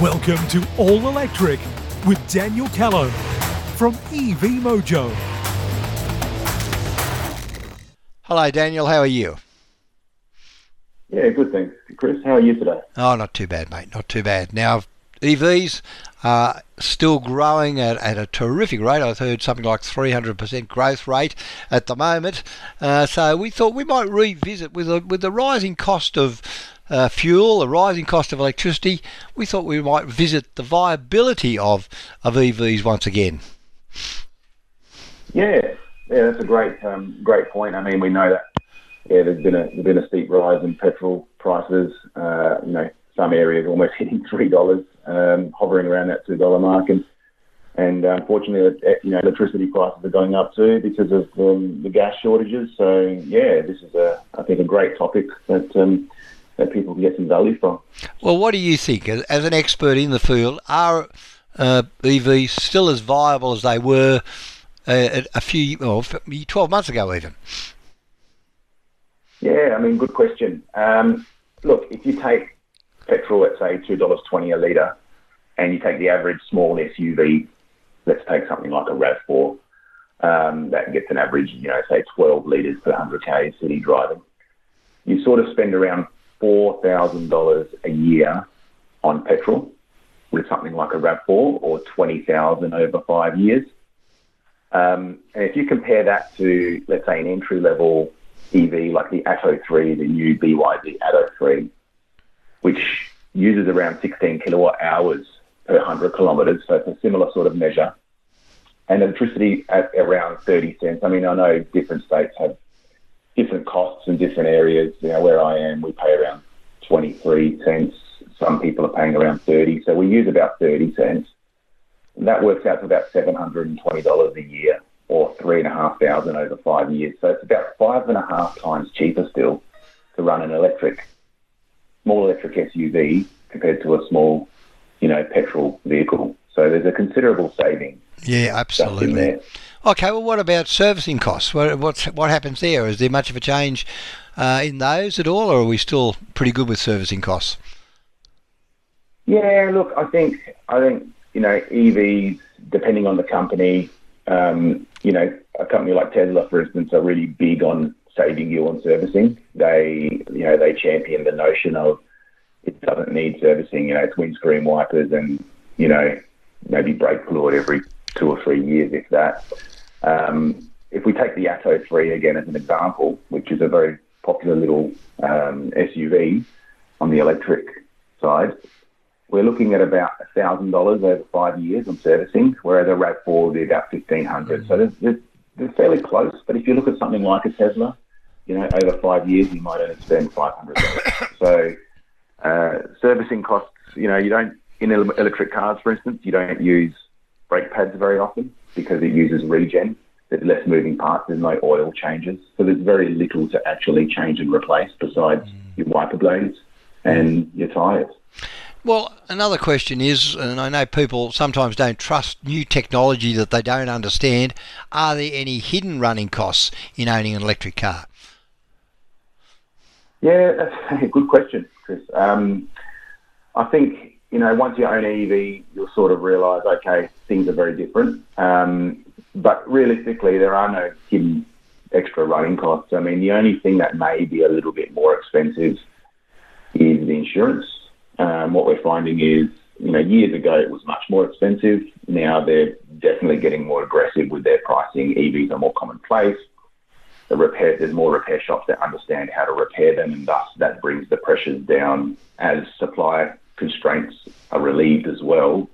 Welcome to All Electric with Daniel Callow from EV Mojo. Hello, Daniel. How are you? Yeah, good thanks. Chris, how are you today? Oh, not too bad, mate. Not too bad. Now, EVs are still growing at, at a terrific rate. I've heard something like 300% growth rate at the moment. Uh, so we thought we might revisit with the, with the rising cost of uh, fuel, the rising cost of electricity. We thought we might visit the viability of, of EVs once again. Yeah, yeah, that's a great um, great point. I mean, we know that yeah, there's been a there's been a steep rise in petrol prices. Uh, you know, some areas almost hitting three dollars, um, hovering around that two dollar mark, and and uh, unfortunately, you know, electricity prices are going up too because of um, the gas shortages. So yeah, this is a I think a great topic that. Um, that people can get some value from. Well, what do you think, as, an expert in the field, are uh, EVs still as viable as they were uh, a few, well, 12 months ago even? Yeah, I mean, good question. Um, look, if you take petrol at say two dollars twenty a litre, and you take the average small SUV, let's take something like a Rav4, um, that gets an average, you know, say twelve litres per hundred k city driving. You sort of spend around four thousand dollars a year on petrol with something like a Rav4, or twenty thousand over five years. Um, and if you compare that to, let's say, an entry level EV like the Atto 3, the new BYD Atto 3, which uses around 16 kilowatt hours per 100 kilometres, so it's a similar sort of measure. And electricity at around 30 cents. I mean, I know different states have different costs in different areas. You know, where I am, we pay around 23 cents. Some people are paying around 30. So we use about 30 cents. And that works out to about $720 a year or three and a half thousand over five years. So it's about five and a half times cheaper still to run an electric, small electric SUV compared to a small, you know, petrol vehicle. So there's a considerable saving. Yeah, absolutely. Okay, well, what about servicing costs? What what happens there? Is there much of a change uh, in those at all, or are we still pretty good with servicing costs? Yeah, look, I think I think you know EVs, depending on the company, um, you know, a company like Tesla, for instance, are really big on saving you on servicing. They, you know, they champion the notion of it doesn't need servicing. You know, it's windscreen wipers and you know maybe brake fluid every two or three years, if that. Um, if we take the Atto 3 again as an example, which is a very popular little um, SUV on the electric side, we're looking at about thousand dollars over five years on servicing, whereas a Rav Four would be about fifteen hundred. Mm-hmm. So they're, they're, fairly close. But if you look at something like a Tesla, you know, over five years you might only spend five hundred dollars. so uh, servicing costs, you know, you don't in electric cars, for instance, you don't use brake pads very often because it uses regen. There's less moving parts. There's no oil changes, so there's very little to actually change and replace besides mm. your wiper blades and your tyres. Well, another question is, and I know people sometimes don't trust new technology that they don't understand. Are there any hidden running costs in owning an electric car? Yeah, that's a good question, Chris. Um, I think you know once you own an EV, you'll sort of realise, okay, things are very different. Um, but realistically, there are no hidden extra running costs. I mean, the only thing that may be a little bit more expensive is the insurance. Um, what we're finding is, you know, years ago it was much more expensive. Now they're definitely getting more aggressive with their pricing. EVs are more commonplace. The repair, there's more repair shops that understand how to repair them, and thus that brings the pressures down as supply constraints are relieved as well.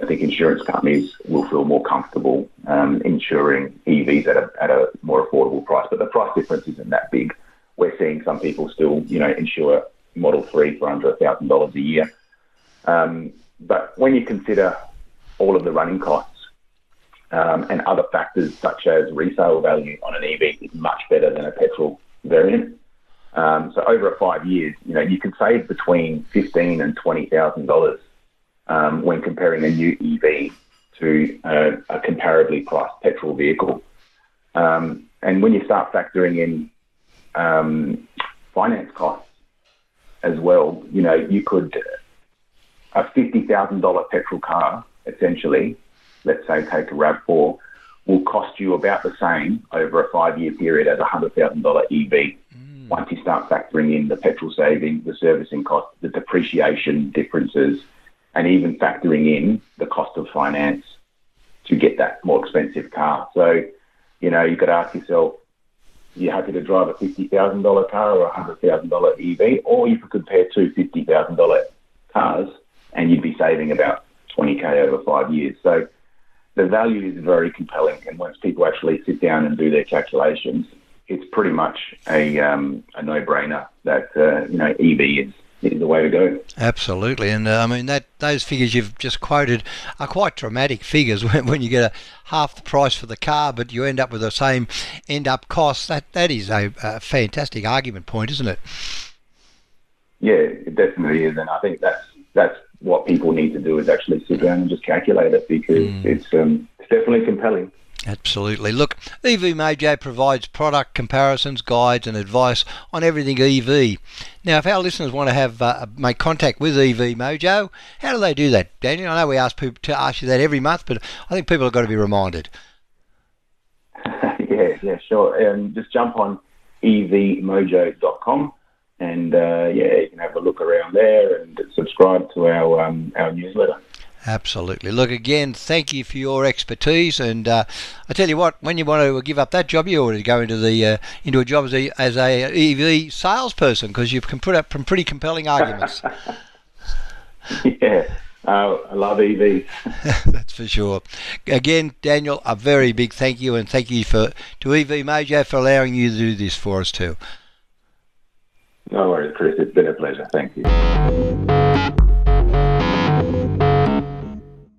I think insurance companies will feel more comfortable um, insuring EVs at a, at a more affordable price, but the price difference isn't that big. We're seeing some people still, you know, insure Model 3 for under $1,000 a year. Um, but when you consider all of the running costs um, and other factors such as resale value on an EV is much better than a petrol variant. Um, so over five years, you know, you can save between fifteen and twenty thousand dollars um, when comparing a new EV to a, a comparably priced petrol vehicle. Um, and when you start factoring in um, finance costs as well. You know, you could a $50,000 petrol car, essentially, let's say take a RAV4, will cost you about the same over a five year period as a $100,000 EV. Once you start factoring in the petrol saving, the servicing cost, the depreciation differences, and even factoring in the cost of finance to get that more expensive car. So, you know, you've got to ask yourself, are you're happy to drive a $50,000 car or a $100,000 EV, or you could compare two $50,000 cars and you'd be saving about 20k over five years. So the value is very compelling. And once people actually sit down and do their calculations, it's pretty much a, um, a no-brainer that uh, you know EV is is the way to go. Absolutely, and uh, I mean that those figures you've just quoted are quite dramatic figures. When, when you get a half the price for the car, but you end up with the same end up cost. That that is a, a fantastic argument point, isn't it? Yeah, it definitely is, and I think that's that's what people need to do is actually sit down and just calculate it because mm. it's um, it's definitely compelling. Absolutely. Look, EV Mojo provides product comparisons, guides, and advice on everything EV. Now, if our listeners want to have uh, make contact with EV Mojo, how do they do that, Daniel? I know we ask people to ask you that every month, but I think people have got to be reminded. yeah, yeah, sure. Um, just jump on evmojo.com and uh, yeah, you can have a look around there and subscribe to our um, our newsletter. Absolutely. Look again. Thank you for your expertise, and uh, I tell you what, when you want to give up that job, you ought to go into the uh, into a job as a as a EV salesperson because you can put up some pretty compelling arguments. yeah. Uh, I love EVs. That's for sure. Again, Daniel, a very big thank you, and thank you for to EV Mojo for allowing you to do this for us too. No worries, Chris. It's been a pleasure. Thank you.